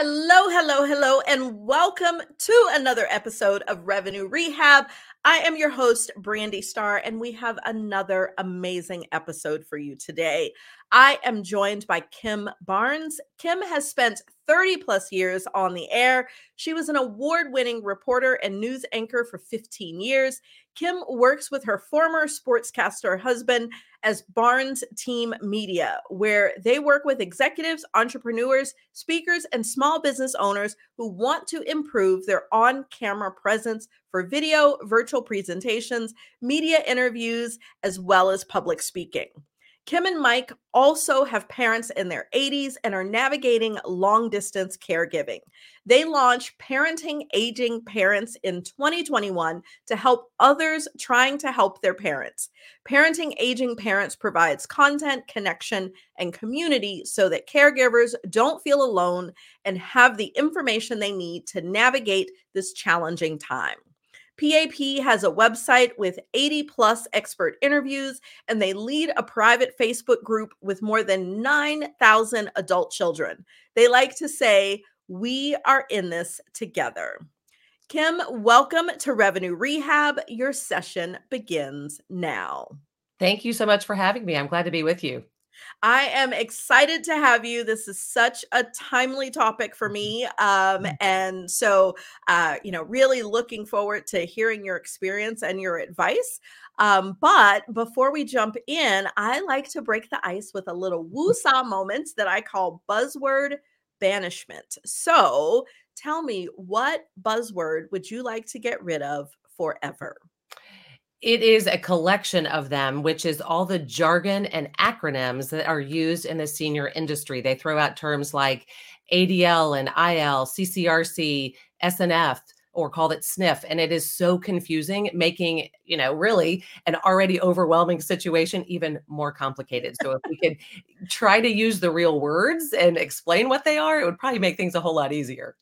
Hello, hello, hello, and welcome to another episode of Revenue Rehab. I am your host, Brandi Starr, and we have another amazing episode for you today. I am joined by Kim Barnes. Kim has spent 30 plus years on the air. She was an award winning reporter and news anchor for 15 years. Kim works with her former sportscaster husband as Barnes Team Media, where they work with executives, entrepreneurs, speakers, and small business owners who want to improve their on camera presence for video, virtual presentations, media interviews, as well as public speaking. Kim and Mike also have parents in their 80s and are navigating long distance caregiving. They launched Parenting Aging Parents in 2021 to help others trying to help their parents. Parenting Aging Parents provides content, connection, and community so that caregivers don't feel alone and have the information they need to navigate this challenging time. PAP has a website with 80 plus expert interviews, and they lead a private Facebook group with more than 9,000 adult children. They like to say, We are in this together. Kim, welcome to Revenue Rehab. Your session begins now. Thank you so much for having me. I'm glad to be with you. I am excited to have you. This is such a timely topic for me. Um, mm. and so, uh, you know, really looking forward to hearing your experience and your advice. Um, but before we jump in, I like to break the ice with a little woo-saw moments that I call buzzword banishment. So tell me, what buzzword would you like to get rid of forever? It is a collection of them, which is all the jargon and acronyms that are used in the senior industry. They throw out terms like ADL and IL, CCRC, SNF, or called it sniff and it is so confusing making you know really an already overwhelming situation even more complicated. So if we could try to use the real words and explain what they are it would probably make things a whole lot easier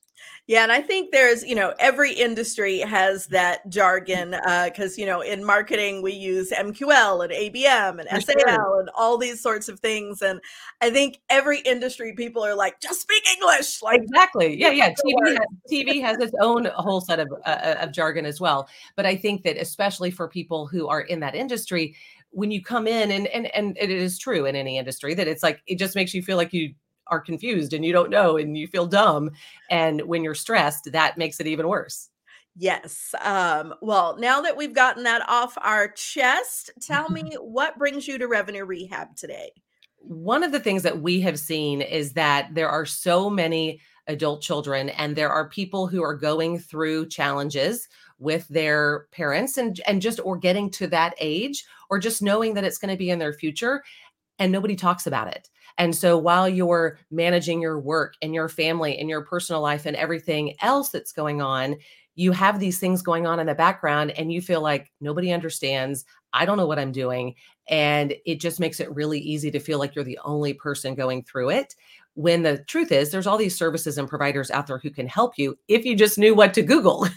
yeah, and I think there's, you know, every industry has that jargon because, uh, you know, in marketing we use MQL and ABM and SAL sure. and all these sorts of things. And I think every industry people are like, just speak English. Like exactly, yeah, yeah. TV has, TV has its own whole set of uh, uh, of jargon as well. But I think that especially for people who are in that industry, when you come in and and and it is true in any industry that it's like it just makes you feel like you are confused and you don't know and you feel dumb. And when you're stressed, that makes it even worse. Yes. Um, well, now that we've gotten that off our chest, tell me what brings you to revenue rehab today? One of the things that we have seen is that there are so many adult children and there are people who are going through challenges with their parents and and just or getting to that age or just knowing that it's going to be in their future and nobody talks about it. And so while you're managing your work and your family and your personal life and everything else that's going on, you have these things going on in the background and you feel like nobody understands. I don't know what I'm doing. And it just makes it really easy to feel like you're the only person going through it. When the truth is, there's all these services and providers out there who can help you if you just knew what to Google.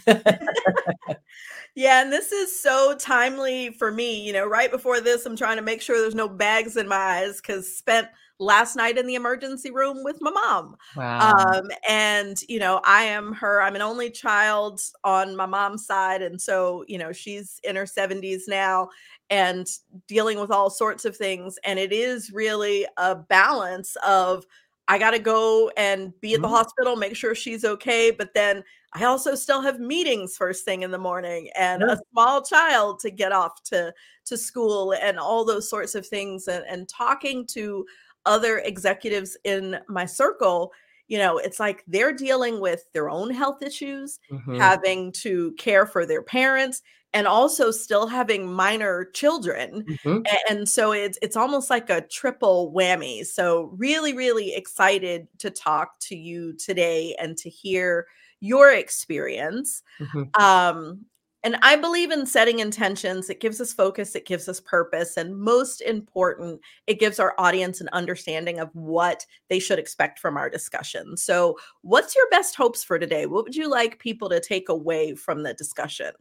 Yeah, and this is so timely for me. You know, right before this, I'm trying to make sure there's no bags in my eyes because spent last night in the emergency room with my mom. Wow. Um, and, you know, I am her, I'm an only child on my mom's side. And so, you know, she's in her 70s now and dealing with all sorts of things. And it is really a balance of, I got to go and be at the mm-hmm. hospital, make sure she's okay. But then I also still have meetings first thing in the morning and a small child to get off to to school and all those sorts of things and, and talking to other executives in my circle you know it's like they're dealing with their own health issues mm-hmm. having to care for their parents and also still having minor children mm-hmm. and so it's it's almost like a triple whammy so really really excited to talk to you today and to hear your experience. Mhm. Um, and I believe in setting intentions. It gives us focus, it gives us purpose, and most important, it gives our audience an understanding of what they should expect from our discussion. So, what's your best hopes for today? What would you like people to take away from the discussion?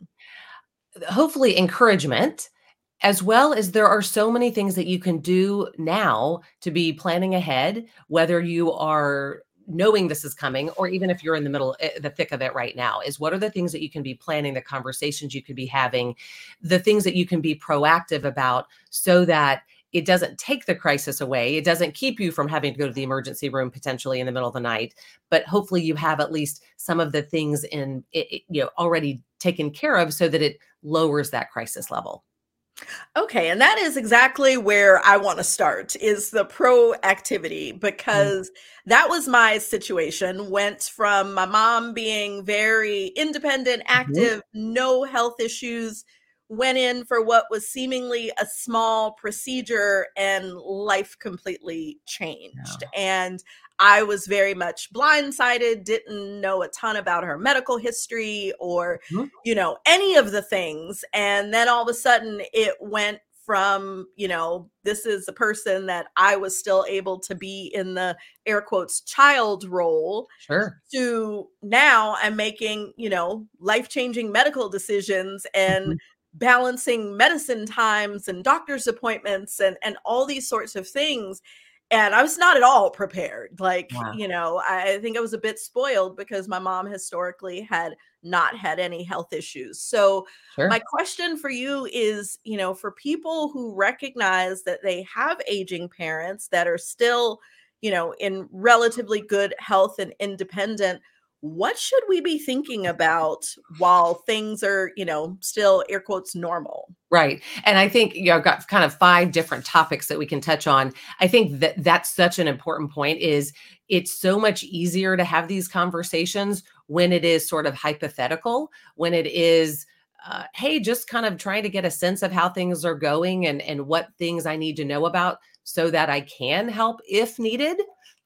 hopefully encouragement as well as there are so many things that you can do now to be planning ahead whether you are knowing this is coming or even if you're in the middle eh, the thick of it right now is what are the things that you can be planning the conversations you could be having the things that you can be proactive about so that it doesn't take the crisis away it doesn't keep you from having to go to the emergency room potentially in the middle of the night but hopefully you have at least some of the things in you know already taken care of so that it lowers that crisis level Okay, and that is exactly where I want to start is the proactivity Mm. because that was my situation. Went from my mom being very independent, Mhm. active, no health issues, went in for what was seemingly a small procedure and life completely changed. Yeah. And I was very much blindsided, didn't know a ton about her medical history or Mhm. you know, any of the things. And then all of a sudden it went from, you know, this is a person that I was still able to be in the air quotes child role Sure. to now I'm making, you know, life changing medical decisions and Mhm. balancing medicine times and doctor's appointments and and all these sorts of things and I was not at all prepared like Wow. you know I, think I was a bit spoiled because my mom historically had not had any health issues so Sure. my question for you is you know for people who recognize that they have aging parents that are still you know in relatively good health and independent what should we be thinking about while things are you know still air quotes normal Right. And I think you know, I've got kind of five different topics that we can touch on. I think that that's such an important point is it's so much easier to have these conversations when it is sort of hypothetical, when it is uh, hey, just kind of trying to get a sense of how things are going and and what things I need to know about so that I can help if needed,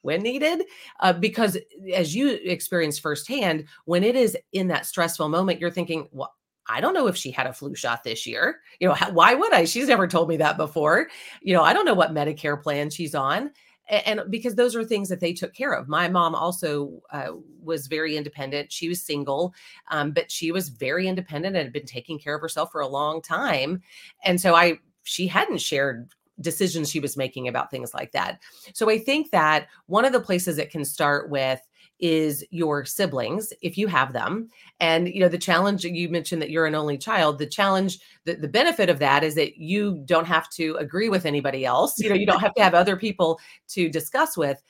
when needed. Uh, because as you experienced firsthand, when it is in that stressful moment, you're thinking, well, I don't know if she had a flu shot this year. You know, why would I? She's never told me that before. You know, I don't know what Medicare plan she's on. A- And, because those are things that they took care of. My mom also uh, was very independent. She was single, um, but she was very independent and had been taking care of herself for a long time. And so I, she hadn't shared decisions she was making about things like that. So I think that one of the places it can start with is your siblings if you have them. And you know the challenge you mentioned that you're an only child the challenge the, the benefit of that is that you don't have to agree with anybody else. You know you don't have to have other people to discuss with.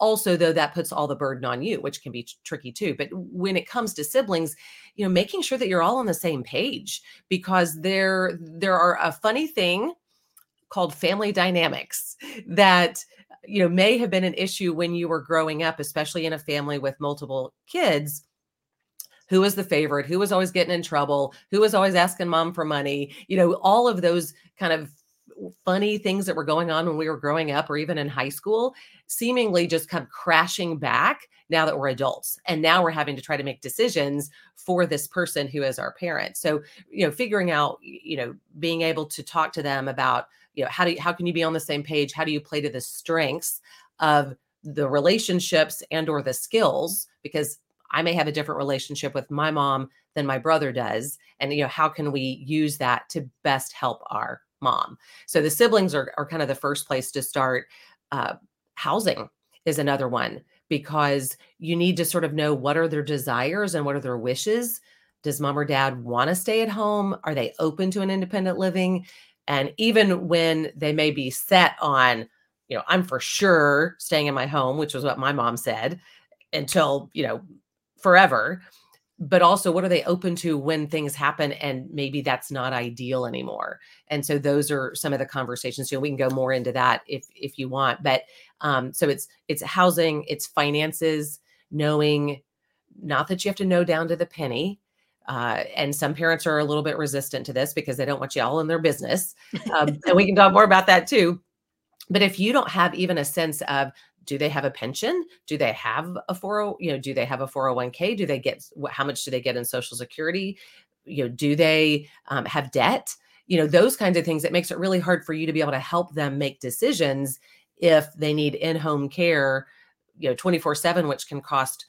Also though that puts all the burden on you which can be tr- tricky too. But when it comes to siblings you know making sure that you're all on the same page because there there are a funny thing called family dynamics that you know may have been an issue when you were growing up especially in a family with multiple kids. Who was the favorite? Who was always getting in trouble? Who was always asking mom for money? You know all of those kind of funny things that were going on when we were growing up or even in high school seemingly just come crashing back now that we're adults. And now we're having to try to make decisions for this person who is our parent. So you know figuring out you know being able to talk to them about you know how do you, how can you be on the same page? How do you play to the strengths of the relationships and or the skills? Because i may have a different relationship with my mom than my brother does and you know how can we use that to best help our mom? So the siblings are, are kind of the first place to start uh, housing is another one because you need to sort of know what are their desires and what are their wishes. Does mom or dad want to stay at home? Are they open to an independent living and even when they may be set on you know i'm for sure staying in my home which was what my mom said until you know forever. But also what are they open to when things happen? And maybe that's not ideal anymore. And so those are some of the conversations. Know we can go more into that if if you want. But um so it's it's housing it's finances knowing not that you have to know down to the penny uh, and some parents are a little bit resistant to this because they don't want you all in their business. Um, and we can talk more about that too. But if you don't have even a sense of do they have a pension? Do they have a 40 you know do they have a 401k do they get how much do they get in social security? You know do they um, have debt? You know those kinds of things it makes it really hard for you to be able to help them make decisions if they need in-home care you know 24 7 which can cost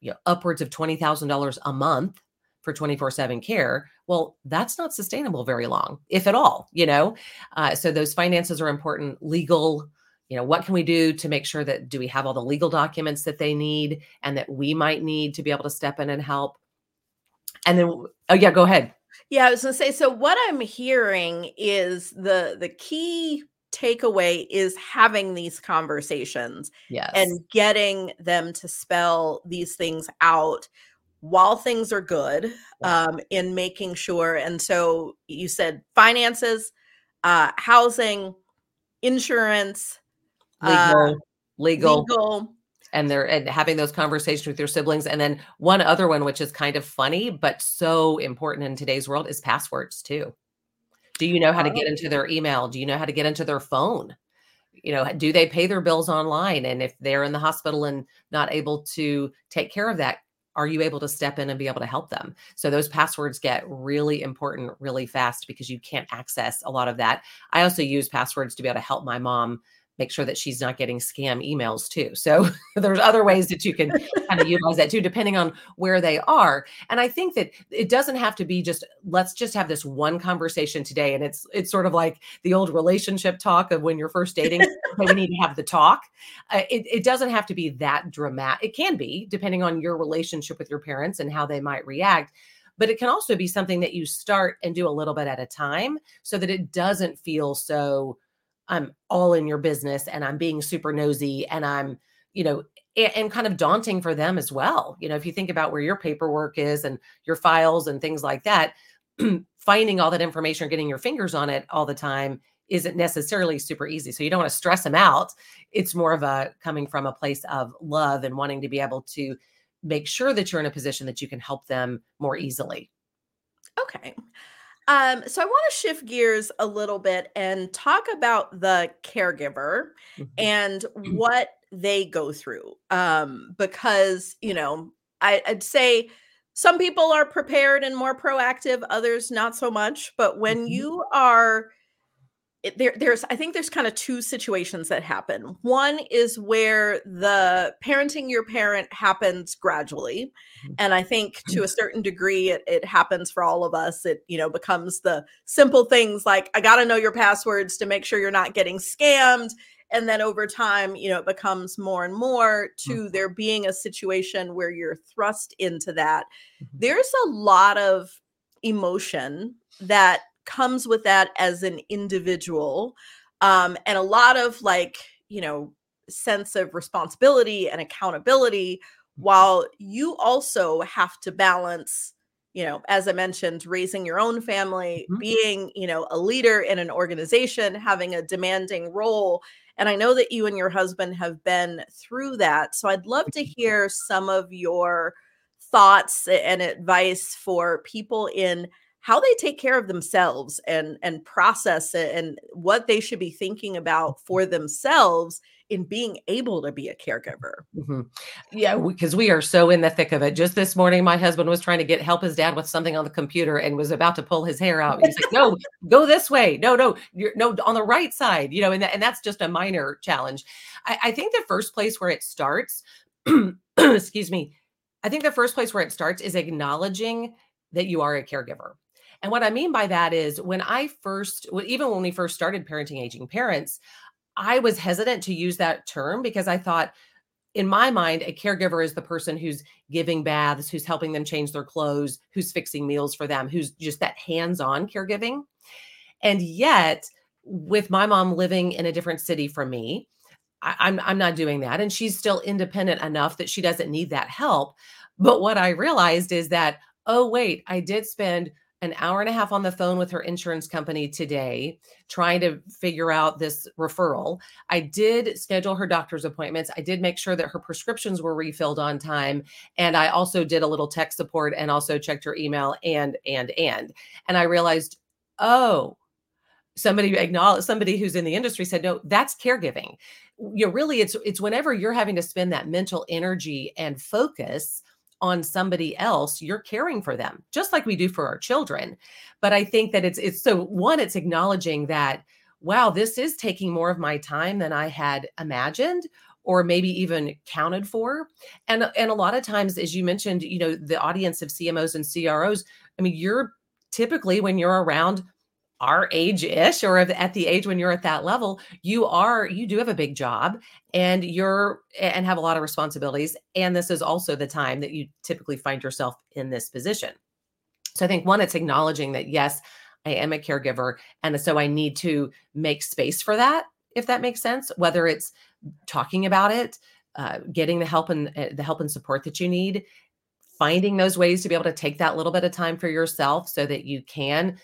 you know upwards of $20000 a month for 24 7 care well that's not sustainable very long if at all you know? Uh, so those finances are important legal you know what can we do to make sure that do we have all the legal documents that they need and that we might need to be able to step in and help? And then oh yeah go ahead. Yeah i was going to say so what i'm hearing is the the key takeaway is having these conversations yes. and getting them to spell these things out while things are good um, in making sure and so you said finances uh, housing insurance legal, uh, legal, legal, and they're and having those conversations with your siblings. And then one other one, which is kind of funny but so important in today's world, is passwords too. Do you know how to get oh. into their email? Do you know how to get into their phone? You know, do they pay their bills online? And if they're in the hospital and not able to take care of that, are you able to step in and be able to help them? So those passwords get really important really fast because you can't access a lot of that. I also use passwords to be able to help my mom make sure that she's not getting scam emails too. So there's other ways that you can kind of utilize that too, depending on where they are. And I think that it doesn't have to be just let's just have this one conversation today. And it's it's sort of like the old relationship talk of when you're first dating. we need to have the talk. Uh, it, it doesn't have to be that dramatic. It can be depending on your relationship with your parents and how they might react but it can also be something that you start and do a little bit at a time so that it doesn't feel so I'm all in your business and I'm being super nosy and I'm, you know, and, kind of daunting for them as well. You know, if you think about where your paperwork is and your files and things like that, finding all that information, or getting your fingers on it all the time isn't necessarily super easy. So you don't want to stress them out. It's more of a coming from a place of love and wanting to be able to make sure that you're in a position that you can help them more easily. Okay. Um, so I want to shift gears a little bit and talk about the caregiver mm-hmm. and what they go through. Um, because, you know, I, I'd say some people are prepared and more proactive, others not so much. But when mm-hmm. you are there there's i think there's kind of two situations that happen one is where the parenting your parent happens gradually mm-hmm. and i think to a certain degree it, it happens for all of us it you know becomes the simple things like i got to know your passwords to make sure you're not getting scammed and then over time you know it becomes more and more to mm-hmm. there being a situation where you're thrust into that mm-hmm. there's a lot of emotion that comes with that as an individual um, and a lot of like you know sense of responsibility and accountability while you also have to balance you know as i mentioned raising your own family mm-hmm. being you know a leader in an organization having a demanding role and i know that you and your husband have been through that so i'd love to mm-hmm. hear some of your thoughts and advice for people in how they take care of themselves and and process it and what they should be thinking about for themselves in being able to be a caregiver. Mm-hmm. Yeah, because we are so in the thick of it. Just this morning, my husband was trying to get help his dad with something on the computer and was about to pull his hair out. He's like, "No, go this way. No, no, you're no on the right side." You know, and that, and that's just a minor challenge. I, I think the first place where it starts, excuse me, I think the first place where it starts is acknowledging that you are a caregiver and what I mean by that is when I first, even when we first started parenting aging parents, I was hesitant to use that term because I thought, in my mind, a caregiver is the person who's giving baths, who's helping them change their clothes, who's fixing meals for them, who's just that hands on caregiving. And yet, with my mom living in a different city from me, I, I'm, I'm not doing that. And she's still independent enough that she doesn't need that help. But what I realized is that, oh, wait, I did spend an hour and a half on the phone with her insurance company today trying to figure out this referral. I did schedule her doctor's appointments. I did make sure that her prescriptions were refilled on time and I also did a little tech support and also checked her email and and and and I realized, "Oh, somebody acknowledge somebody who's in the industry said no that's caregiving you know really it's it's whenever you're having to spend that mental energy and focus on somebody else you're caring for them just like we do for our children. But i think that it's it's so one it's acknowledging that wow this is taking more of my time than i had imagined or maybe even counted for. And and a lot of times as you mentioned you know the audience of cmos and cros i mean you're typically when you're around our age ish or at the age when you're at that level you are you do have a big job and you're and have a lot of responsibilities and this is also the time that you typically find yourself in this position. So i think one it's acknowledging that yes i am a caregiver and so i need to make space for that if that makes sense whether it's talking about it uh, getting the help and uh, the help and support that you need finding those ways to be able to take that little bit of time for yourself so that you can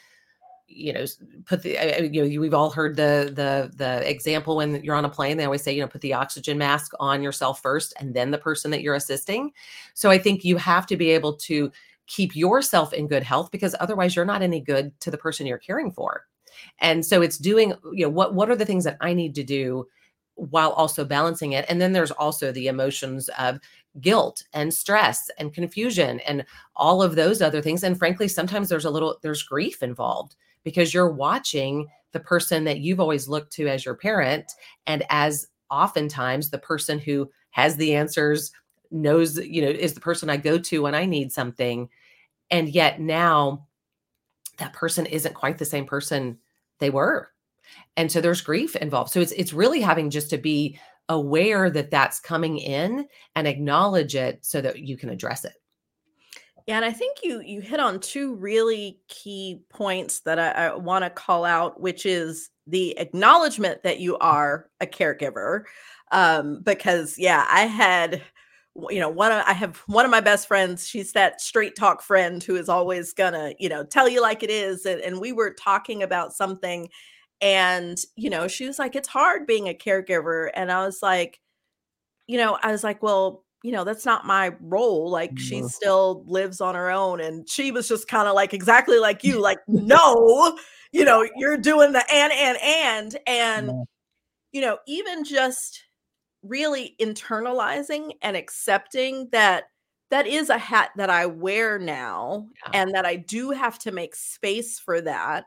you know put the you know we've all heard the the the example when you're on a plane they always say you know put the oxygen mask on yourself first and then the person that you're assisting. So i think you have to be able to keep yourself in good health because otherwise you're not any good to the person you're caring for. And so it's doing you know what what are the things that i need to do while also balancing it? And then there's also the emotions of guilt and stress and confusion and all of those other things. And frankly sometimes there's a little there's grief involved because you're watching the person that you've always looked to as your parent and as oftentimes the person who has the answers knows you know is the person i go to when i need something. And yet now that person isn't quite the same person they were. And so there's grief involved. So it's it's really having just to be aware that that's coming in and acknowledge it so that you can address it yeah, and I think you you hit on two really key points that I, I want to call out, which is the acknowledgement that you are a caregiver. Um, because yeah, I had you know one of i have one of my best friends she's that straight talk friend who is always gonna you know tell you like it is and, and we were talking about something and you know she was like it's hard being a caregiver and i was like you know i was like well you know, that's not my role. Like she still lives on her own. And she was just kind of like exactly like you, like, no, you know, you're doing the and, and, and. And, you know, even just really internalizing and accepting that that is a hat that I wear now yeah. and that I do have to make space for that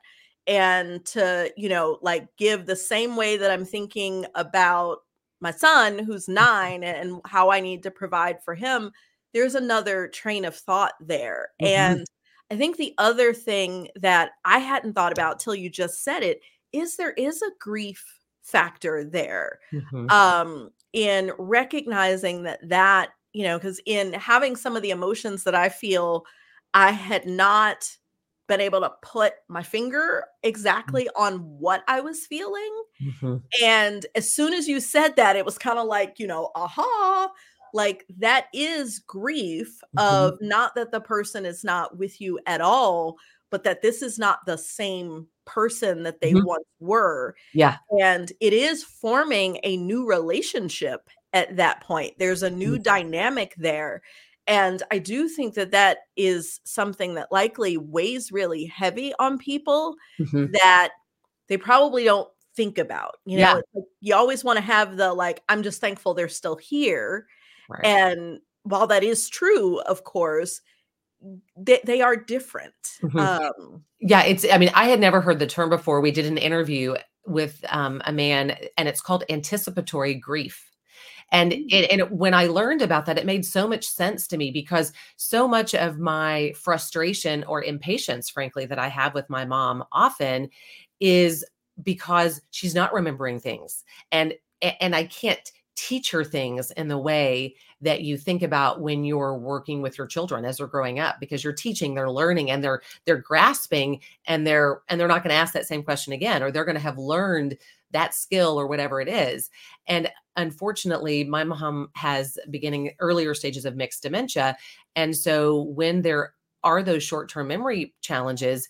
and to, you know, like give the same way that I'm thinking about my son who's mm-hmm. nine and how I need to provide for him, there's another train of thought there. Mm-hmm. And I think the other thing that I hadn't thought about till you just said it is there is a grief factor there mm-hmm. um in recognizing that that you know because in having some of the emotions that i feel i had not been able to put my finger mm. exactly on what I was feeling. Mm-hmm. And as soon as you said that, it was kind of like, you know, aha, like that is grief mm-hmm. of not that the person is not with you at all, but that this is not the same person that they mm-hmm. once were. Yeah. And it is forming a new relationship at that point. There's a new mm-hmm. dynamic there. And I do think that that is something that likely weighs really heavy on people mm-hmm. that they probably don't think about. You know, yeah. like you always want to have the like, I'm just thankful they're still here. Right. And while that is true, of course, they, they are different. Mm-hmm. Um, yeah, it's, I mean, I had never heard the term before. We did an interview with um, a man, and it's called anticipatory grief. And mm. it, and when I learned about that, it made so much sense to me because so much of my frustration or impatience, frankly, that I have with my mom often is because she's not remembering things. And and I can't teach her things in the way that you think about when you're working with your children as they're growing up because you're teaching they're learning and they're they're grasping and they're and they're not going to ask that same question again or they're going to have learned that skill or whatever it is and unfortunately, my mom has beginning earlier stages of mixed dementia. And so when there are those short term memory challenges,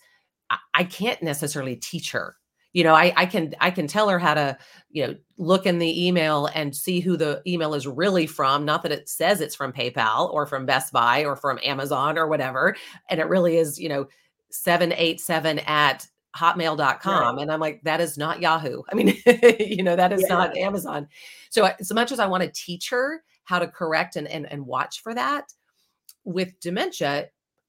I, I can't necessarily teach her you know I, I can i can tell her how to you know look in the email and see who the email is really from not that it says it's from paypal or from best buy or from amazon or whatever and it really is you know 787 at hotmail.com Right. and i'm like that is not yahoo. I mean you know that is Yeah. not amazon. So as much as i want to teach her how to correct and, and and watch for that with dementia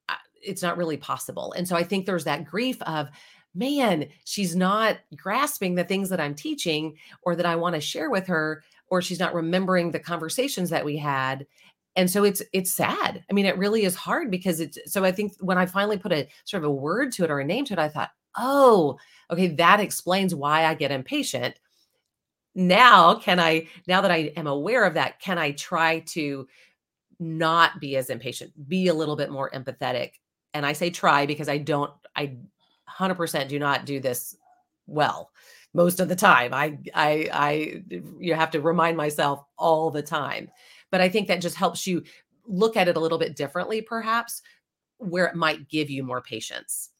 uh, it's not really possible. And so i think there's that grief of man she's not grasping the things that i'm teaching or that i want to share with her or she's not remembering the conversations that we had. And so it's it's sad. I mean it really is hard because it's so i think when i finally put a sort of a word to it or a name to it i thought oh okay that explains why i get impatient. Now can i now that i am aware of that can i try to not be as impatient be a little bit more empathetic? And i say try because i don't i 100% do not do this well most of the time. I i i you have to remind myself all the time. But i think that just helps you look at it a little bit differently perhaps where it might give you more patience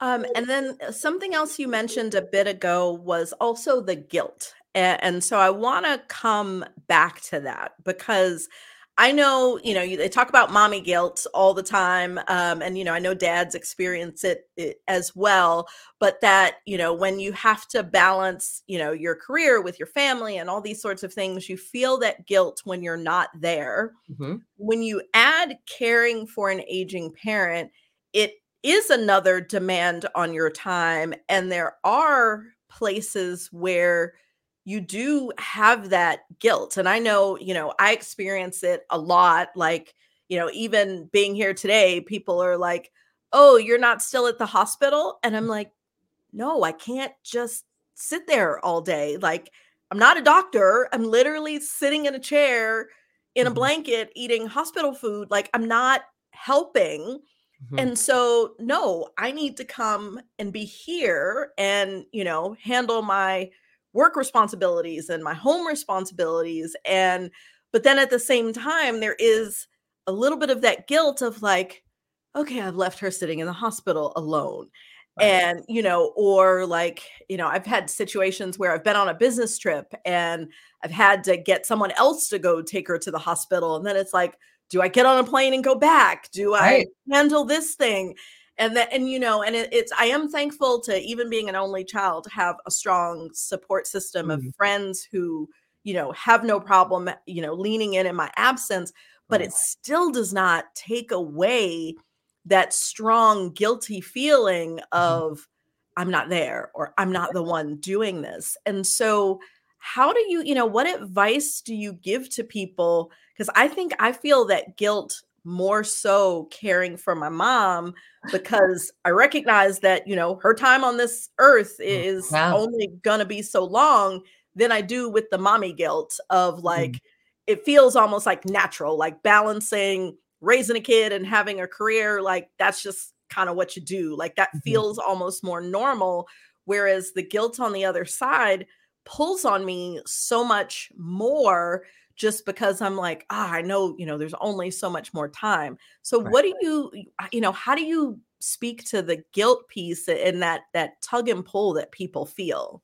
Um, and then uh, something else you mentioned a bit ago was also the guilt. And, and so I want to come back to that because I know, you know, you, they talk about mommy guilt all the time. Um, and, you know, I know dads experience it, it as well. But that, you know, when you have to balance, you know, your career with your family and all these sorts of things, you feel that guilt when you're not there Mhm. when you add caring for an aging parent, it is another demand on your time. And there are places where you do have that guilt. And I know, you know, I experience it a lot. Like, you know, even being here today, people are like, oh, you're not still at the hospital. And I'm like, no, I can't just sit there all day. Like, I'm not a doctor. I'm literally sitting in a chair in a Mhm. blanket eating hospital food. Like, I'm not helping. Mhm. And so, no, I need to come and be here and, you know, handle my work responsibilities and my home responsibilities. And, but then at the same time, there is a little bit of that guilt of like, okay, I've left her sitting in the hospital alone. Right. And, you know, or like, you know, I've had situations where I've been on a business trip and I've had to get someone else to go take her to the hospital. And then it's like, do I get on a plane and go back? Do I Right. handle this thing? And that, and you know, and it, it's, I am thankful to even being an only child have a strong support system of Mhm. friends who, you know, have no problem, you know, leaning in in my absence. But Right. it still does not take away that strong guilty feeling of I'm not there or I'm not the one doing this. And so, how do you, you know, what advice do you give to people? Because I think I feel that guilt more so caring for my mom because I recognize that, you know, her time on this earth is Yeah. only going to be so long than I do with the mommy guilt of like, Mhm. it feels almost like natural, like balancing raising a kid and having a career. Like, that's just kind of what you do. Like, that Mhm. feels almost more normal. Whereas the guilt on the other side pulls on me so much more just because I'm like, ah, I know, you know, there's only so much more time. So Right. what do you, you know, how do you speak to the guilt piece and that that tug and pull that people feel?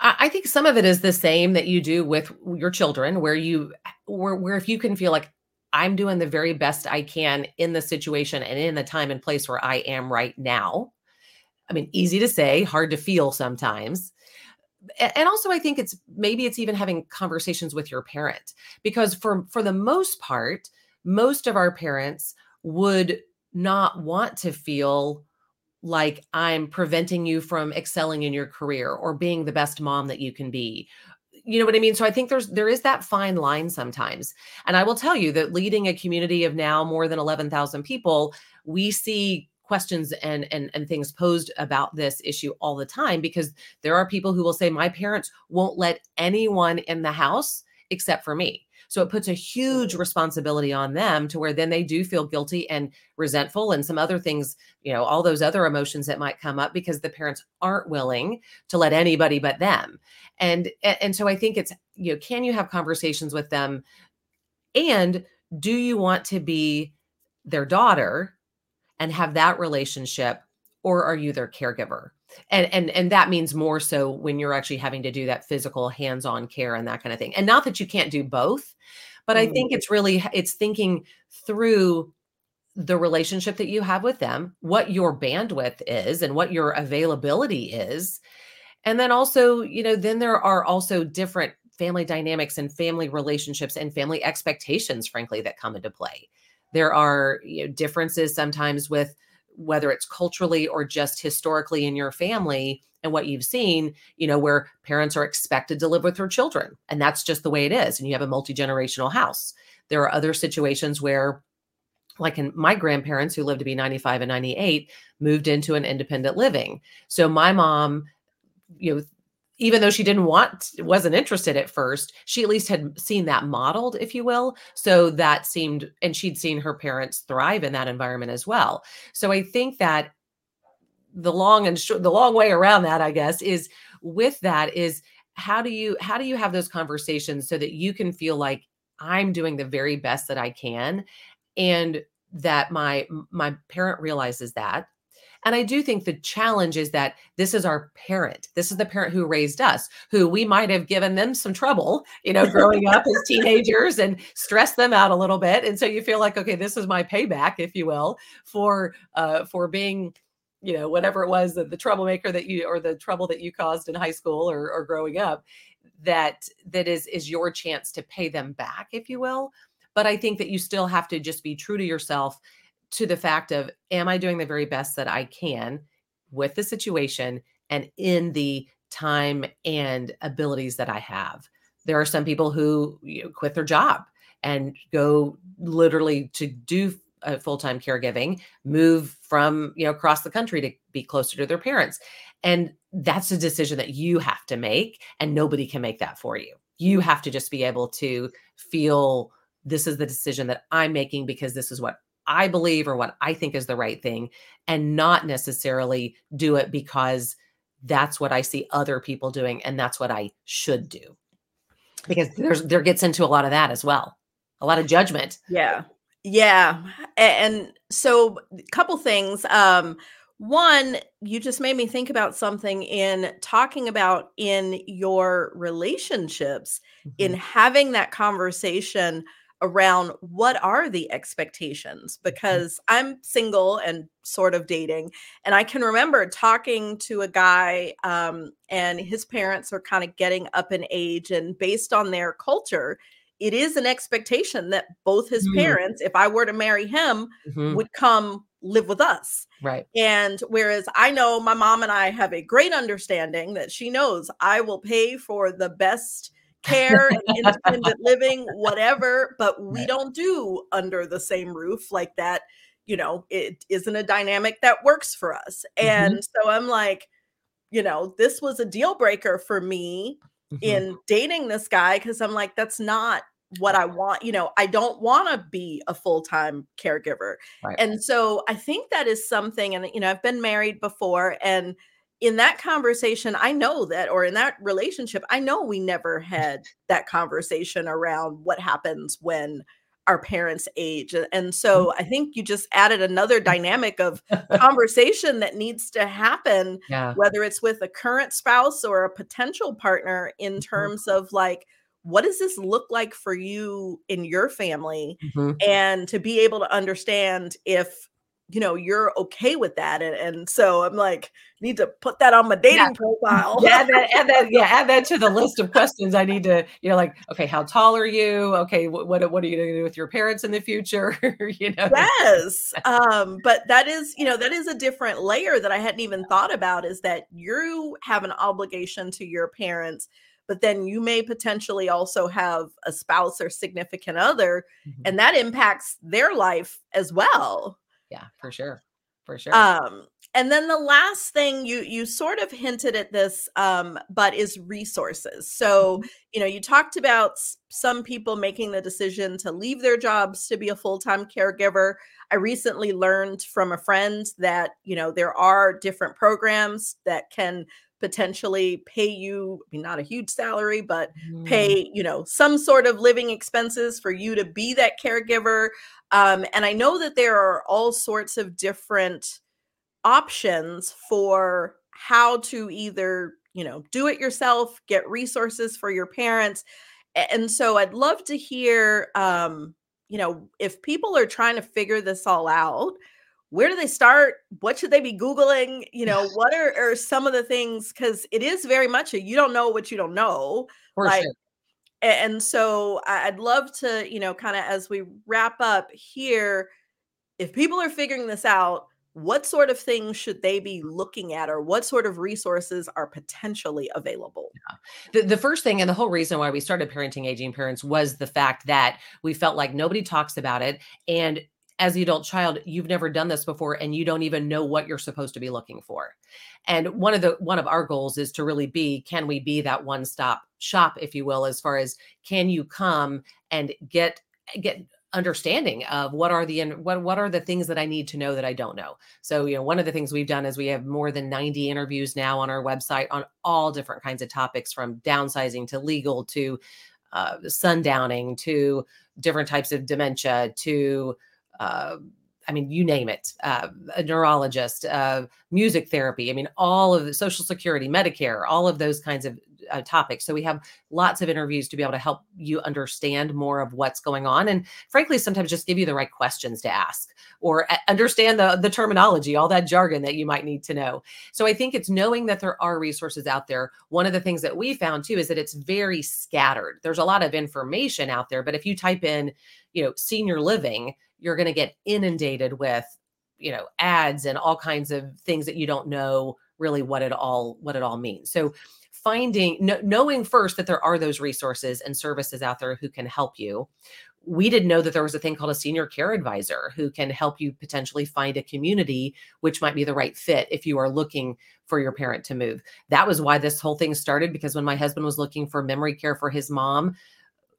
I I think some of it is the same that you do with your children, where you, where, where if you can feel like I'm doing the very best I can in the situation and in the time and place where I am right now. I mean, easy to say, hard to feel sometimes. And also, I think it's maybe it's even having conversations with your parent because for for the most part, most of our parents would not want to feel like I'm preventing you from excelling in your career or being the best mom that you can be. You know what I mean? So I think there's there is that fine line sometimes. And I will tell you that leading a community of now more than 11,000 people, we see questions and and and things posed about this issue all the time because there are people who will say my parents won't let anyone in the house except for me. So it puts a huge mm-hmm. responsibility on them to where then they do feel guilty and resentful and some other things you know all those other emotions that might come up because the parents aren't willing to let anybody but them. And and so i think it's you know can you have conversations with them? And do you want to be their daughter and have that relationship or are you their caregiver and and and that means more so when you're actually having to do that physical hands-on care and that kind of thing and not that you can't do both but i Mm. think it's really it's thinking through the relationship that you have with them, what your bandwidth is, and what your availability is. And then also, you know, then there are also different family dynamics and family relationships and family expectations, frankly, that come into play. There are you know, differences sometimes with whether it's culturally or just historically in your family and what you've seen, you know, where parents are expected to live with their children. And that's just the way it is. And you have a multi generational house. There are other situations where like in my grandparents who lived to be 95 and 98 moved into an independent living so my mom you know even though she didn't want wasn't interested at first she at least had seen that modeled if you will. So that seemed and she'd seen her parents thrive in that environment as well. So i think that the long and the long way around that i guess is with that is how do you how do you have those conversations so that you can feel like i'm doing the very best that i can and that my my parent realizes that and I do think the challenge is that this is our parent. This is the parent who raised us, who we might have given them some trouble, you know, growing up as teenagers and stressed them out a little bit. And so you feel like, okay, this is my payback, if you will, for uh, for being, you know, whatever it was, the, the troublemaker that you or the trouble that you caused in high school or, or growing up. That that is is your chance to pay them back, if you will. But I think that you still have to just be true to yourself to the fact of am I doing the very best that I can with the situation and in the time and abilities that I have. There are some people who you know, quit their job and go literally to do a full-time caregiving, move from, you know, across the country to be closer to their parents. And that's a decision that you have to make and nobody can make that for you. You have to just be able to feel this is the decision that I'm making because this is what I believe or what I think is the right thing and not necessarily do it because that's what I see other people doing and that's what I should do. Because there's there gets into a lot of that as well. A lot of judgment. Yeah. Yeah. And so a couple things um one you just made me think about something in talking about in your relationships mm-hmm. in having that conversation around what are the expectations mm-hmm. because I'm single and sort of dating. And I can remember talking to a guy, um, and his parents are kind of getting up in age, and based on their culture, it is an expectation that both his mm-hmm. parents, if I were to marry him, mm-hmm. would come live with us. Right. And whereas I know my mom and I have a great understanding that she knows I will pay for the best care and independent living, whatever, but we right. don't do under the same roof like that. You know, it isn't a dynamic that works for us. Mm-hmm. And so I'm like, you know, this was a deal breaker for me mm-hmm. in dating this guy because I'm like, that's not what I want. You know, I don't want to be a full time caregiver. Right. And so I think that is something, and, you know, I've been married before and, in that conversation, I know that, or in that relationship, I know we never had that conversation around what happens when our parents age. And so. I think you just added another dynamic of conversation that needs to happen, yeah. whether it's with a current spouse or a potential partner, in mm-hmm. terms of like, what does this look like for you in your family? Mm-hmm. And to be able to understand if you know you're okay with that and, and so i'm like need to put that on my dating yeah. profile. Yeah add that, add that, yeah add that to the list of questions i need to you know like okay how tall are you? Okay what what, what are you going to do with your parents in the future? You know? Yes um but that is you know that is a different layer that i hadn't even thought about is that you have an obligation to your parents but then you may potentially also have a spouse or significant other mm-hmm. and that impacts their life as well yeah, for sure. For sure. Um, and then the last thing you you sort of hinted at this um, but is resources so mm-hmm. you know you talked about some people making the decision to leave their jobs to be a full-time caregiver i recently learned from a friend that you know there are different programs that can potentially pay you I mean, not a huge salary but mm. pay you know some sort of living expenses for you to be that caregiver um, and i know that there are all sorts of different options for how to either you know do it yourself get resources for your parents and so i'd love to hear um, you know, if people are trying to figure this all out, where do they start? What should they be Googling? You know, what are, are some of the things? Because it is very much a you don't know what you don't know. Like, sure. and so I'd love to, you know, kind of as we wrap up here, if people are figuring this out, what sort of things should they be looking at or what sort of resources are potentially available? The, the first thing and the whole reason why we started parenting aging parents was the fact that we felt like nobody talks about it and as the adult child you've never done this before and you don't even know what you're supposed to be looking for and one of the one of our goals is to really be can we be that one stop shop if you will as far as can you come and get get understanding of what are the what what are the things that I need to know that I don't know. So, you know, one of the things we've done is we have more than 90 interviews now on our website on all different kinds of topics from downsizing to legal to uh, sundowning to different types of dementia to uh, I mean, you name it, uh, a neurologist, uh, music therapy. I mean, all of the social security, Medicare, all of those kinds of uh, topics. So we have lots of interviews to be able to help you understand more of what's going on, and frankly, sometimes just give you the right questions to ask or understand the the terminology, all that jargon that you might need to know. So I think it's knowing that there are resources out there. One of the things that we found too is that it's very scattered. There's a lot of information out there, but if you type in, you know, senior living you're going to get inundated with you know ads and all kinds of things that you don't know really what it all what it all means so finding knowing first that there are those resources and services out there who can help you. We didn't know that there was a thing called a senior care advisor who can help you potentially find a community which might be the right fit if you are looking for your parent to move. That was why this whole thing started because when my husband was looking for memory care for his mom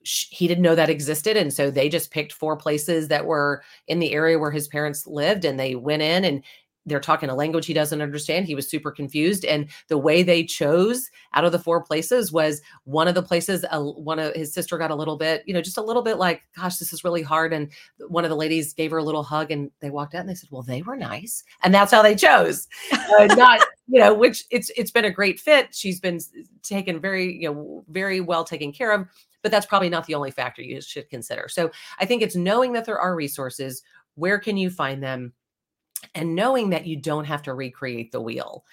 he didn't know that existed and so they just picked four places that were in the area where his parents lived and they went in and they're talking a language he doesn't understand he was super confused and the way they chose out of the four places was one of the places uh, one of his sister got a little bit you know just a little bit like gosh this is really hard and one of the ladies gave her a little hug and they walked out and they said well they were nice and that's how they chose uh, not you know which it's it's been a great fit she's been taken very you know very well taken care of but that's probably not the only factor you should consider. So I think it's knowing that there are resources, where can you find them, and knowing that you don't have to recreate the wheel.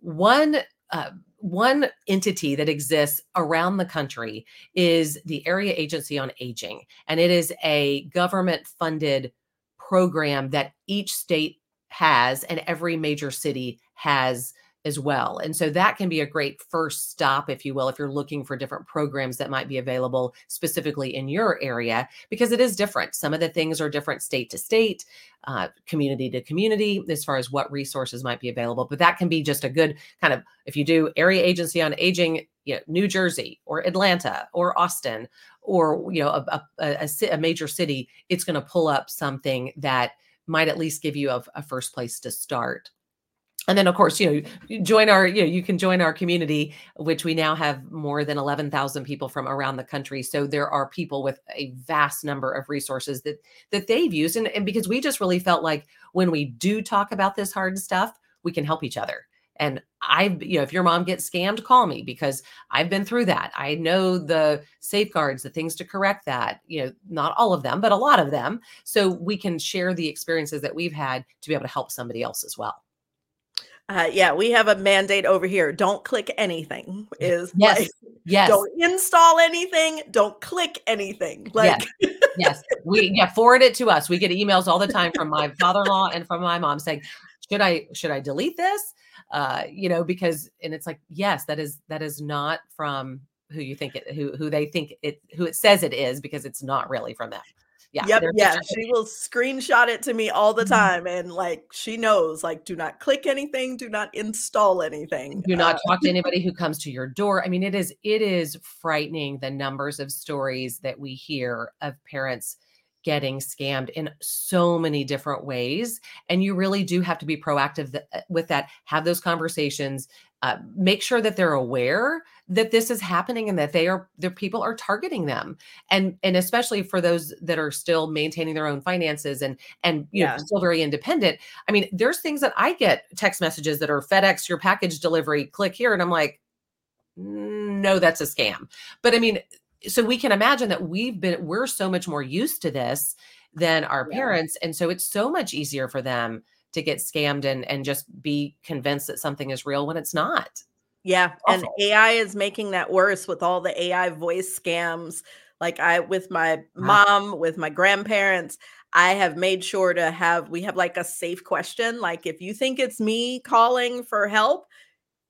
One uh, one entity that exists around the country is the Area Agency on Aging, and it is a government funded program that each state has and every major city has as well. And so that can be a great first stop, if you will, if you're looking for different programs that might be available specifically in your area, because it is different. Some of the things are different state to state, uh, community to community, as far as what resources might be available. But that can be just a good kind of, if you do area agency on aging, you know, New Jersey or Atlanta or Austin or, you know, a, a, a, a major city, it's going to pull up something that might at least give you a, a first place to start and then of course you know join our you know you can join our community which we now have more than 11,000 people from around the country so there are people with a vast number of resources that that they've used and, and because we just really felt like when we do talk about this hard stuff we can help each other and I've, you know, if your mom gets scammed, call me because I've been through that. I know the safeguards, the things to correct that, you know, not all of them, but a lot of them. So we can share the experiences that we've had to be able to help somebody else as well. Uh, yeah, we have a mandate over here. Don't click anything. Is yes, like, yes. Don't install anything. Don't click anything. Like yes. yes, we yeah forward it to us. We get emails all the time from my father-in-law and from my mom saying, "Should I should I delete this?" Uh, you know, because and it's like, yes, that is that is not from who you think it who who they think it who it says it is because it's not really from them yeah yep yeah she will screenshot it to me all the mm-hmm. time and like she knows like do not click anything do not install anything. Do not uh, talk to anybody who comes to your door. I mean it is it is frightening the numbers of stories that we hear of parents getting scammed in so many different ways and you really do have to be proactive th- uh, with that. Have those conversations uh, make sure that they're aware that this is happening and that they are their people are targeting them and and especially for those that are still maintaining their own finances and and you yeah. know still very independent i mean there's things that i get text messages that are fedex your package delivery click here and i'm like no that's a scam but i mean so we can imagine that we've been we're so much more used to this than our Yeah. parents and so it's so much easier for them to get scammed and and just be convinced that something is real when it's not Yeah, and AI is making that worse with all the AI voice scams. Like I with my Wow. mom, with my grandparents, I have made sure to have we have like a safe question. Like if you think it's me calling for help,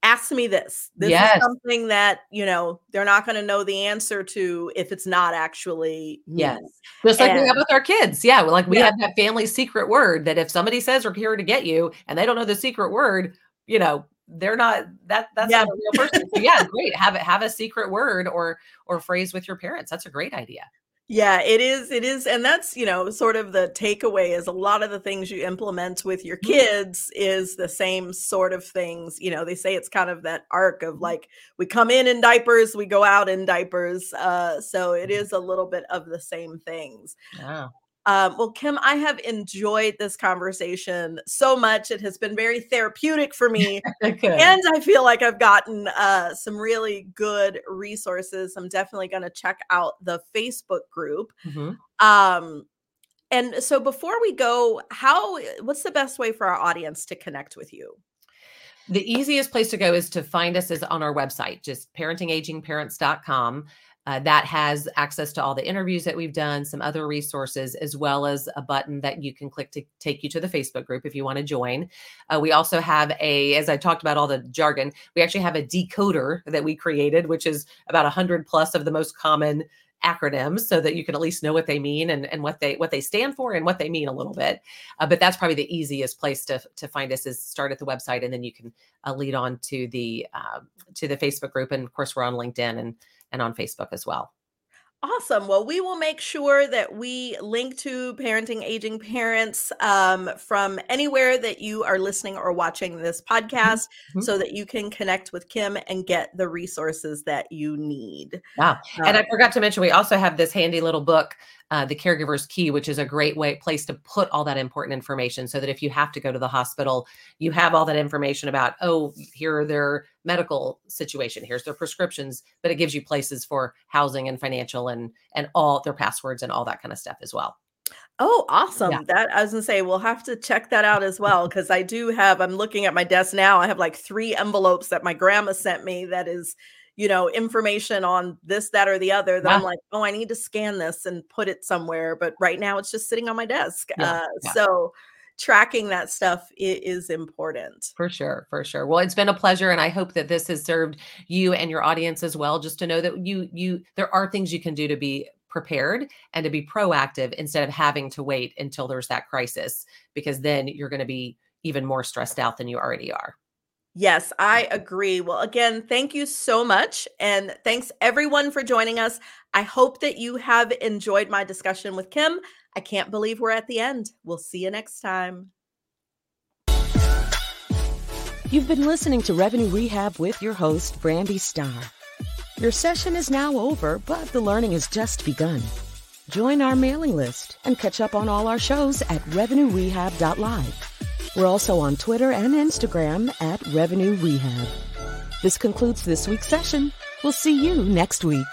ask me this. This Yes. is something that, you know, they're not going to know the answer to if it's not actually me. Yes. just like we have with our kids yeah like we Yeah. have that family secret word that if somebody says we're here to get you and they don't know the secret word you know they're not that that's Yeah. not a real person so yeah great have it have a secret word or or phrase with your parents that's a great idea Yeah, it is. It is. And that's, you know, sort of the takeaway is a lot of the things you implement with your Mhm. kids is the same sort of things. You know, they say it's kind of that arc of Mhm. like we come in in diapers, we go out in diapers. Uh, so it Mhm. a little bit of the same things. yeah Um, well, Kim, I have enjoyed this conversation so much. It has been very therapeutic for me good and I feel like I've gotten uh, some really good resources. I'm definitely going to check out the Facebook group. Mhm. Um, and so before we go, how what's the best way for our audience to connect with you? The easiest place to go is to find us is on our website, just parentingagingparents.com. Uh, that has access to all the interviews that we've done, some other resources, as well as a button that you can click to take you to the Facebook group if you want to join. Uh, we also have a, as I talked about all the jargon, we actually have a decoder that we created, which is about 100 plus of the most common acronyms so that you can at least know what they mean and, and what they what they stand for and what they mean a little bit uh, but that's probably the easiest place to to find us is start at the website and then you can uh, lead on to the uh, to the Facebook group, and of course we're on LinkedIn and and on Facebook as well. Awesome. Well, we will make sure that we link to Parenting Aging Parents um, from anywhere that you are listening or watching this podcast Mhm. so that you can connect with Kim and get the resources that you need. Yeah, and I Um, forgot to mention we also have this handy little book, uh, The Caregiver's Key, which is a great way place to put all that important information, so that if you have to go to the hospital, you have all that information about oh, here are their medical situation, here's their prescriptions, but it gives you places for housing and financial and and all their passwords and all that kind of stuff as well. Oh, awesome. Yeah. That I was gonna say we'll have to check that out as well because I do have I'm looking at my desk now. I have like three envelopes that my grandma sent me that is, you know, information on this, that, or the other that I'm like, oh, I need to scan this and put it somewhere. But right now it's just sitting on my desk. Yeah, Uh, yeah. so tracking that stuff is important. For sure, for sure. Well, it's been a pleasure and I hope that this has served you and your audience as well just to know that you you there are things you can do to be prepared and to be proactive instead of having to wait until there's that crisis because then you're going to be even more stressed out than you already are. Yes, I agree. Well, again, thank you so much. And thanks everyone for joining us. I hope that you have enjoyed my discussion with Kim. I can't believe we're at the end. We'll see you next time. You've been listening to Revenue Rehab with your host, Brandi Starr. Your session is now over, but the learning has just begun. Join our mailing list and catch up on all our shows at revenuerehab.live. We're also on Twitter and Instagram at Revenue Rehab. This concludes this week's session. We'll see you next week.